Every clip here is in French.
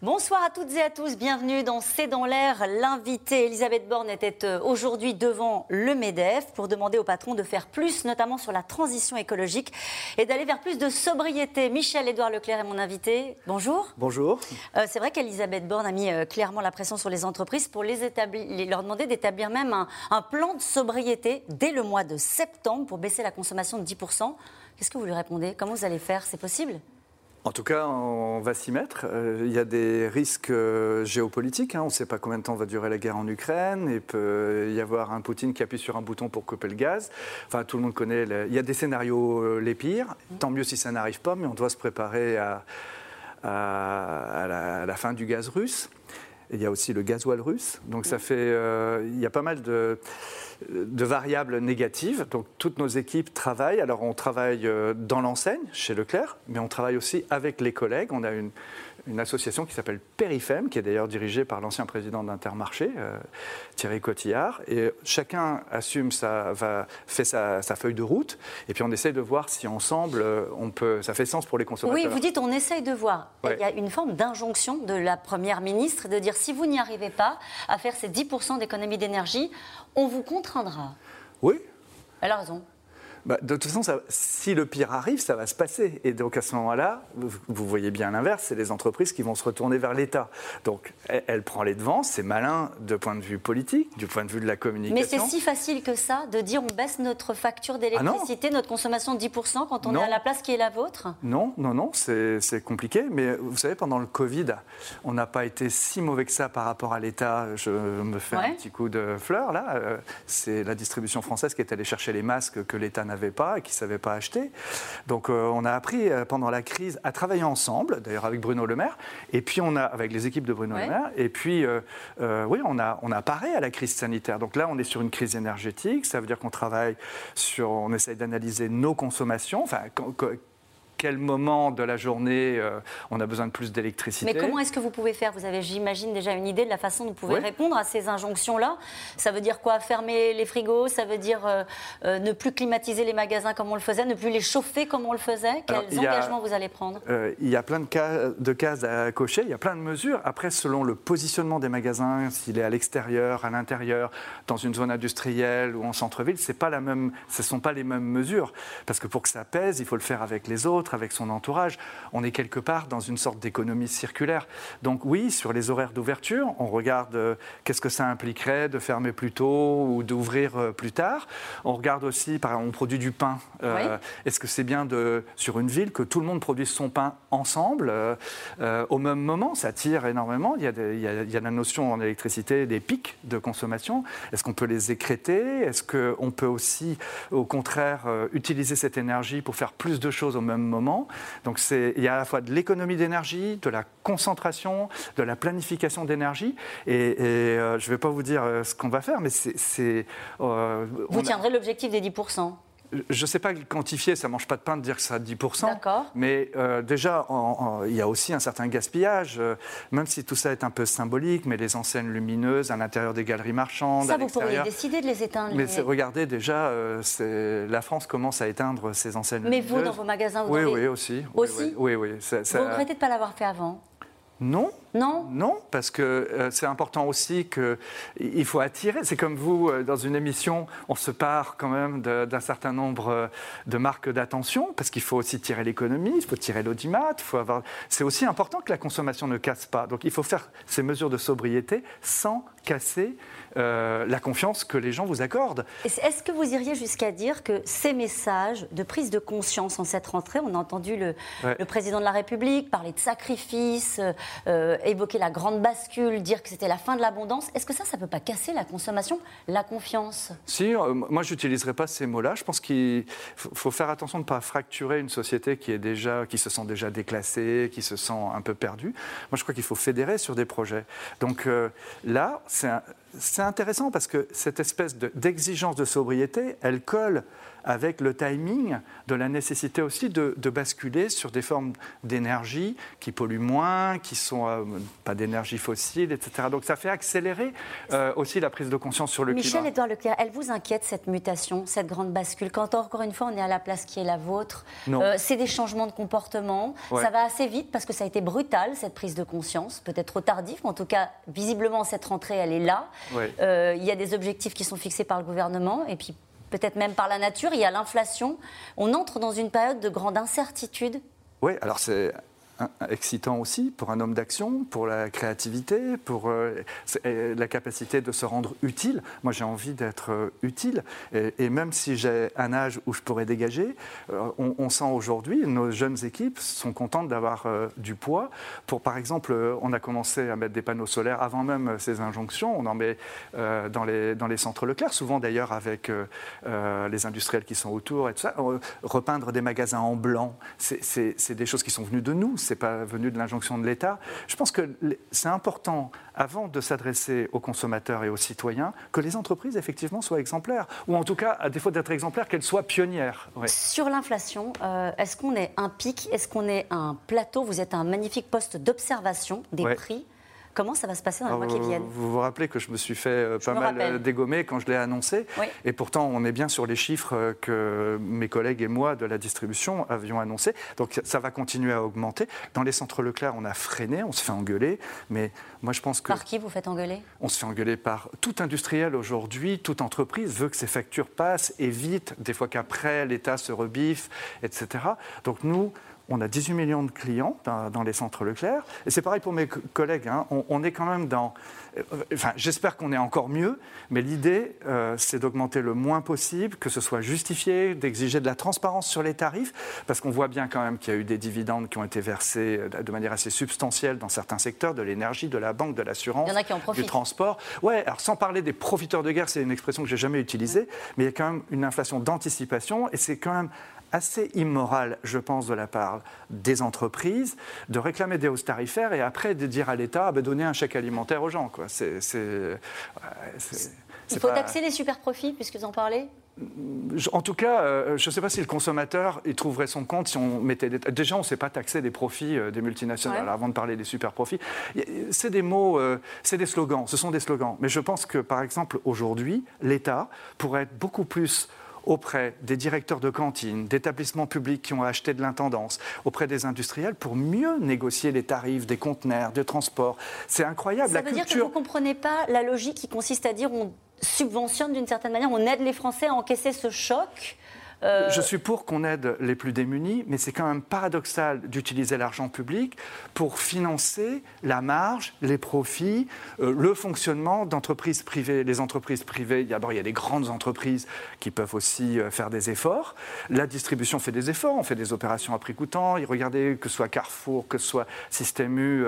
Bonsoir à toutes et à tous, bienvenue dans C'est dans l'air. L'invitée Elisabeth Borne était euh, aujourd'hui devant le MEDEF pour demander au patron de faire plus, notamment sur la transition écologique et d'aller vers plus de sobriété. Michel-Édouard Leclerc est mon invité. Bonjour. Bonjour. Euh, c'est vrai qu'Elisabeth Borne a mis euh, clairement la pression sur les entreprises pour les établir, leur demander d'établir même un, un plan de sobriété dès le mois de septembre pour baisser la consommation de 10%. Qu'est-ce que vous lui répondez? Comment vous allez faire? C'est possible? En tout cas, on va s'y mettre. Euh, il y a des risques euh, géopolitiques. Hein. On ne sait pas combien de temps va durer la guerre en Ukraine. Il peut y avoir un Poutine qui appuie sur un bouton pour couper le gaz. Enfin, tout le monde connaît. Il y a des scénarios euh, les pires. Tant mieux si ça n'arrive pas, mais on doit se préparer à, la, fin du gaz russe. il y a aussi le gasoil russe. Donc ça fait. il y a pas mal de de variables négatives. Donc toutes nos équipes travaillent. Alors on travaille euh, dans l'enseigne chez Leclerc, mais on travaille aussi avec les collègues. On a une, une association qui s'appelle Périfem, qui est d'ailleurs dirigée par l'ancien président d'Intermarché, euh, Thierry Cotillard. Et chacun assume sa, va, fait sa, feuille de route, et puis on essaye de voir si ensemble, euh, on peut, ça fait sens pour les consommateurs. Oui, vous dites on essaye de voir. Il y a une forme d'injonction de la Première ministre de dire si vous n'y arrivez pas à faire ces 10% d'économie d'énergie, on vous contraindra. Oui. Elle a raison. Bah, de toute façon, si le pire arrive, ça va se passer. Et donc à ce moment-là, vous, voyez bien l'inverse, c'est les entreprises qui vont se retourner vers l'État. Donc elle, prend les devants, c'est malin de point de vue politique, du point de vue de la communication. Mais c'est si facile que ça de dire on baisse notre facture ah d'électricité, notre consommation de 10% quand on est à la place qui est la vôtre? Non, non, non, c'est compliqué. Mais vous savez, pendant le Covid, on n'a pas été si mauvais que ça par rapport à l'État. Je me fais un petit coup de fleur là. Euh, c'est la distribution française qui est allée chercher les masques que l'État n'avait pas et qui ne savaient pas acheter. Donc euh, on a appris euh, pendant la crise à travailler ensemble, d'ailleurs avec Bruno Le Maire, et puis on a, avec les équipes de Bruno Le Maire, et puis euh, oui, on a, on a paré à la crise sanitaire. Donc là, on est sur une crise énergétique, ça veut dire qu'on travaille sur, on essaye d'analyser nos consommations, enfin, quel moment de la journée euh, on a besoin de plus d'électricité. Mais comment est-ce que vous pouvez faire? Vous avez, j'imagine, déjà une idée de la façon dont vous pouvez répondre à ces injonctions-là. Ça veut dire quoi? Fermer les frigos? Ça veut dire euh, euh, ne plus climatiser les magasins comme on le faisait, ne plus les chauffer comme on le faisait? Quels engagements vous allez prendre? Il y a plein de, cas, de cases à cocher, il y a plein de mesures. Après, selon le positionnement des magasins, s'il est à l'extérieur, à l'intérieur, dans une zone industrielle ou en centre-ville, ce ne sont pas les mêmes mesures. Parce que pour que ça pèse, il faut le faire avec les autres avec son entourage. On est quelque part dans une sorte d'économie circulaire. Donc oui, sur les horaires d'ouverture, on regarde euh, qu'est-ce que ça impliquerait de fermer plus tôt ou d'ouvrir euh, plus tard. On regarde aussi, par exemple, on produit du pain. Euh, est-ce que c'est bien de, sur une ville que tout le monde produise son pain ensemble? Au même moment Ça tire énormément. Il y, a il, y a, la notion en électricité des pics de consommation. Est-ce qu'on peut les écréter? Est-ce qu'on peut aussi, au contraire, utiliser cette énergie pour faire plus de choses au même moment donc il y a à la fois de l'économie d'énergie, de la concentration, de la planification d'énergie. Et, euh, je ne vais pas vous dire euh, ce qu'on va faire, mais c'est... Euh, vous tiendrez l'objectif des 10% je ne sais pas quantifier, ça ne mange pas de pain de dire que ça à 10%. Mais euh, déjà, il y a aussi un certain gaspillage, euh, même si tout ça est un peu symbolique, mais les enseignes lumineuses à l'intérieur des galeries marchandes. Ça, vous pourriez décider de les éteindre. Mais regardez, déjà, euh, la France commence à éteindre ces enseignes mais lumineuses. Mais vous, dans vos magasins, vous Oui, oui, aussi. Aussi Oui, oui. vous regrettez de ne pas l'avoir fait avant non. Non Non, parce que euh, c'est important aussi qu'il faut attirer. C'est comme vous, euh, dans une émission, on se part quand même d'un certain nombre euh, de marques d'attention, parce qu'il faut aussi tirer l'économie, il faut tirer l'audimat, faut avoir... C'est aussi important que la consommation ne casse pas. Donc il faut faire ces mesures de sobriété sans casser euh, la confiance que les gens vous accordent. Est-ce que vous iriez jusqu'à dire que ces messages de prise de conscience en cette rentrée, on a entendu le, président de la République parler de sacrifice, euh, évoquer la grande bascule, dire que c'était la fin de l'abondance, est-ce que ça, ça ne peut pas casser la consommation, la confiance? Si, euh, moi je n'utiliserai pas ces mots-là. Je pense qu'il faut faire attention de ne pas fracturer une société qui, est déjà, qui se sent déjà déclassée, qui se sent un peu perdue. Moi je crois qu'il faut fédérer sur des projets. Donc là, c'est intéressant parce que cette espèce d'exigence de, sobriété, elle colle avec le timing de la nécessité aussi de, basculer sur des formes d'énergie qui polluent moins, qui sont euh, pas d'énergie fossile, etc. Donc ça fait accélérer euh, aussi la prise de conscience sur le climat. Michel-Édouard Leclerc, elle vous inquiète cette mutation, cette grande bascule Quand encore une fois on est à la place qui est la vôtre, euh, c'est des changements de comportement, ça va assez vite parce que ça a été brutal cette prise de conscience, peut-être trop tardif, mais en tout cas visiblement cette rentrée elle est là. Il y a des objectifs qui sont fixés par le gouvernement et puis peut-être même par la nature, il y a l'inflation. On entre dans une période de grande incertitude. Oui, alors c'est excitant aussi pour un homme d'action, pour la créativité, pour euh, la capacité de se rendre utile. Moi, j'ai envie d'être euh, utile. Et, même si j'ai un âge où je pourrais dégager, euh, on, sent aujourd'hui, nos jeunes équipes sont contentes d'avoir du poids. Pour, par exemple, on a commencé à mettre des panneaux solaires avant même ces injonctions. On en met dans, les, dans les centres Leclerc, souvent d'ailleurs avec les industriels qui sont autour et tout ça. Repeindre des magasins en blanc, c'est des choses qui sont venues de nous n'est pas venu de l'injonction de l'État. Je pense que c'est important, avant de s'adresser aux consommateurs et aux citoyens, que les entreprises, effectivement, soient exemplaires. Ou en tout cas, à défaut d'être exemplaires, qu'elles soient pionnières. Sur l'inflation, euh, est-ce qu'on est un pic? Est-ce qu'on est un plateau? Vous êtes un magnifique poste d'observation des prix. Comment ça va se passer dans les mois qui viennent Vous vous rappelez que je me suis fait euh, pas mal euh, dégommer quand je l'ai annoncé. Et pourtant, on est bien sur les chiffres euh, que mes collègues et moi de la distribution avions annoncés. Donc ça va continuer à augmenter. Dans les centres Leclerc, on a freiné, on se fait engueuler. Mais moi, je pense que. Par qui vous faites engueuler? On se fait engueuler par tout industriel aujourd'hui. Toute entreprise veut que ses factures passent et vite. Des fois qu'après, l'État se rebiffe, etc. Donc nous, on a 18 millions de clients dans, les centres Leclerc. Et c'est pareil pour mes collègues. Hein. On, est quand même dans. Euh, enfin, j'espère qu'on est encore mieux, mais l'idée, euh, c'est d'augmenter le moins possible, que ce soit justifié, d'exiger de la transparence sur les tarifs, parce qu'on voit bien quand même qu'il y a eu des dividendes qui ont été versés euh, de manière assez substantielle dans certains secteurs, de l'énergie, de la banque, de l'assurance, du transport. Ouais, alors sans parler des profiteurs de guerre, c'est une expression que j'ai jamais utilisée, mais il y a quand même une inflation d'anticipation, et c'est quand même assez immoral, je pense, de la part des entreprises de réclamer des hausses tarifaires et après de dire à l'État, bah, donner un chèque alimentaire aux gens. Quoi. Il faut taxer les super profits, puisque vous en parlez? En tout cas, euh, je ne sais pas si le consommateur il trouverait son compte si on mettait des... Déjà, on ne sait pas taxer des profits euh, des multinationales, avant de parler des super profits. C'est des mots, euh, c'est des slogans, ce sont des slogans. Mais je pense que, par exemple, aujourd'hui, l'État pourrait être beaucoup plus auprès des directeurs de cantines, d'établissements publics qui ont acheté de l'intendance, auprès des industriels pour mieux négocier les tarifs des conteneurs, de transport. C'est incroyable. Ça veut dire que vous ne comprenez pas la logique qui consiste à dire on subventionne d'une certaine manière, on aide les Français à encaisser ce choc euh, Je suis pour qu'on aide les plus démunis, mais c'est quand même paradoxal d'utiliser l'argent public pour financer la marge, les profits, euh, le fonctionnement d'entreprises privées. Les entreprises privées, d'abord, il y a des grandes entreprises qui peuvent aussi euh, faire des efforts. La distribution fait des efforts, on fait des opérations à prix coûtant. Regardez, que ce soit Carrefour, que ce soit Système U,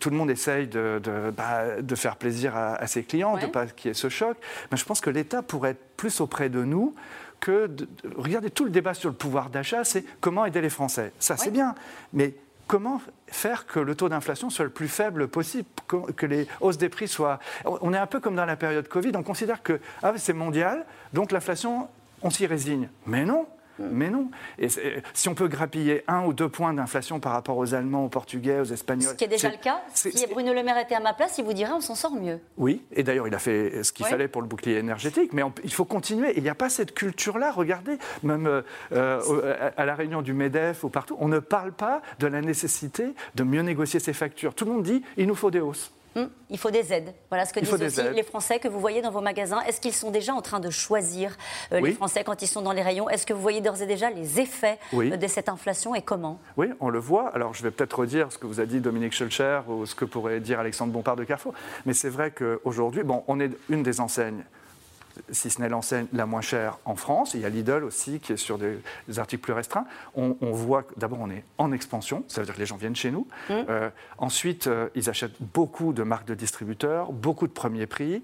tout le monde essaye de, bah, de, faire plaisir à, ses clients, de ne pas qu'il y ait ce choc. Mais je pense que l'État pourrait être plus auprès de nous que, regardez, tout le débat sur le pouvoir d'achat, c'est comment aider les Français. Ça, c'est bien. Mais comment faire que le taux d'inflation soit le plus faible possible, que les hausses des prix soient... On est un peu comme dans la période Covid, on considère que ah, c'est mondial, donc l'inflation, on s'y résigne. Mais non, mais non. Et si on peut grappiller un ou deux points d'inflation par rapport aux Allemands, aux Portugais, aux Espagnols. Ce qui est déjà le cas. Si Bruno Le Maire était à ma place, il vous dirait on s'en sort mieux. Oui, et d'ailleurs, il a fait ce qu'il fallait pour le bouclier énergétique. Mais il faut continuer. Il n'y a pas cette culture-là. Regardez, même euh, euh, à la réunion du MEDEF ou partout, on ne parle pas de la nécessité de mieux négocier ses factures. Tout le monde dit il nous faut des hausses. Hum, il faut des aides. Voilà ce que disent aussi les Français que vous voyez dans vos magasins. Est-ce qu'ils sont déjà en train de choisir euh, les Français quand ils sont dans les rayons? Est-ce que vous voyez d'ores et déjà les effets euh, de cette inflation et comment? Oui, on le voit. Alors je vais peut-être redire ce que vous a dit Dominique Schulcher ou ce que pourrait dire Alexandre Bompard de Carrefour. Mais c'est vrai qu'aujourd'hui, bon, on est une des enseignes si ce n'est l'enseigne la moins chère en France. Il y a Lidl aussi qui est sur des, articles plus restreints. On, voit d'abord on est en expansion, ça veut dire que les gens viennent chez nous. Mmh. Euh, ensuite, euh, ils achètent beaucoup de marques de distributeurs, beaucoup de premiers prix.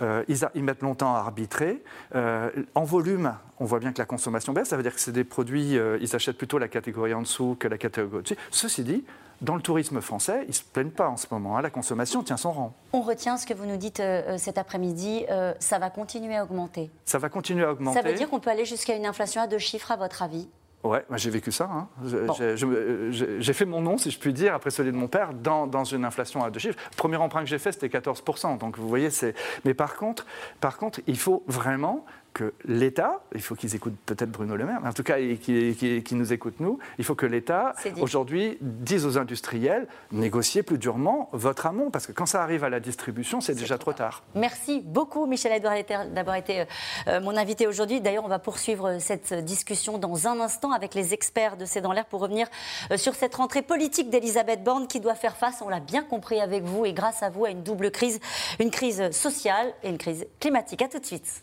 ils, mettent longtemps à arbitrer. en volume, on voit bien que la consommation baisse. Ça veut dire que c'est des produits, ils achètent plutôt la catégorie en dessous que la catégorie au-dessus. Ceci dit, dans le tourisme français, ils ne se plaignent pas en ce moment. Hein. La consommation tient son rang. On retient ce que vous nous dites euh, euh, cet après-midi. Euh, ça va continuer à augmenter. Ça va continuer à augmenter. Ça veut dire qu'on peut aller jusqu'à une inflation à deux chiffres, à votre avis? Ouais, j'ai vécu ça. Hein. J'ai fait mon nom, si je puis dire, après celui de mon père, dans, dans une inflation à deux chiffres. Le premier emprunt que j'ai fait, c'était 14%. Donc vous voyez, c'est. Mais par contre, par contre, il faut vraiment que l'État, il faut qu'ils écoutent peut-être Bruno Le Maire, mais en tout cas, qui, nous écoutent nous, il faut que l'État, aujourd'hui, dise aux industriels, négociez plus durement votre amont, parce que quand ça arrive à la distribution, c'est déjà trop tard. Merci beaucoup, Michel Edouard, d'avoir été euh, mon invité aujourd'hui. D'ailleurs, on va poursuivre cette discussion dans un instant avec les experts de C'est dans l'air pour revenir euh, sur cette rentrée politique d'Elisabeth Borne qui doit faire face, on l'a bien compris avec vous et grâce à vous, à une double crise, une crise sociale et une crise climatique. À tout de suite.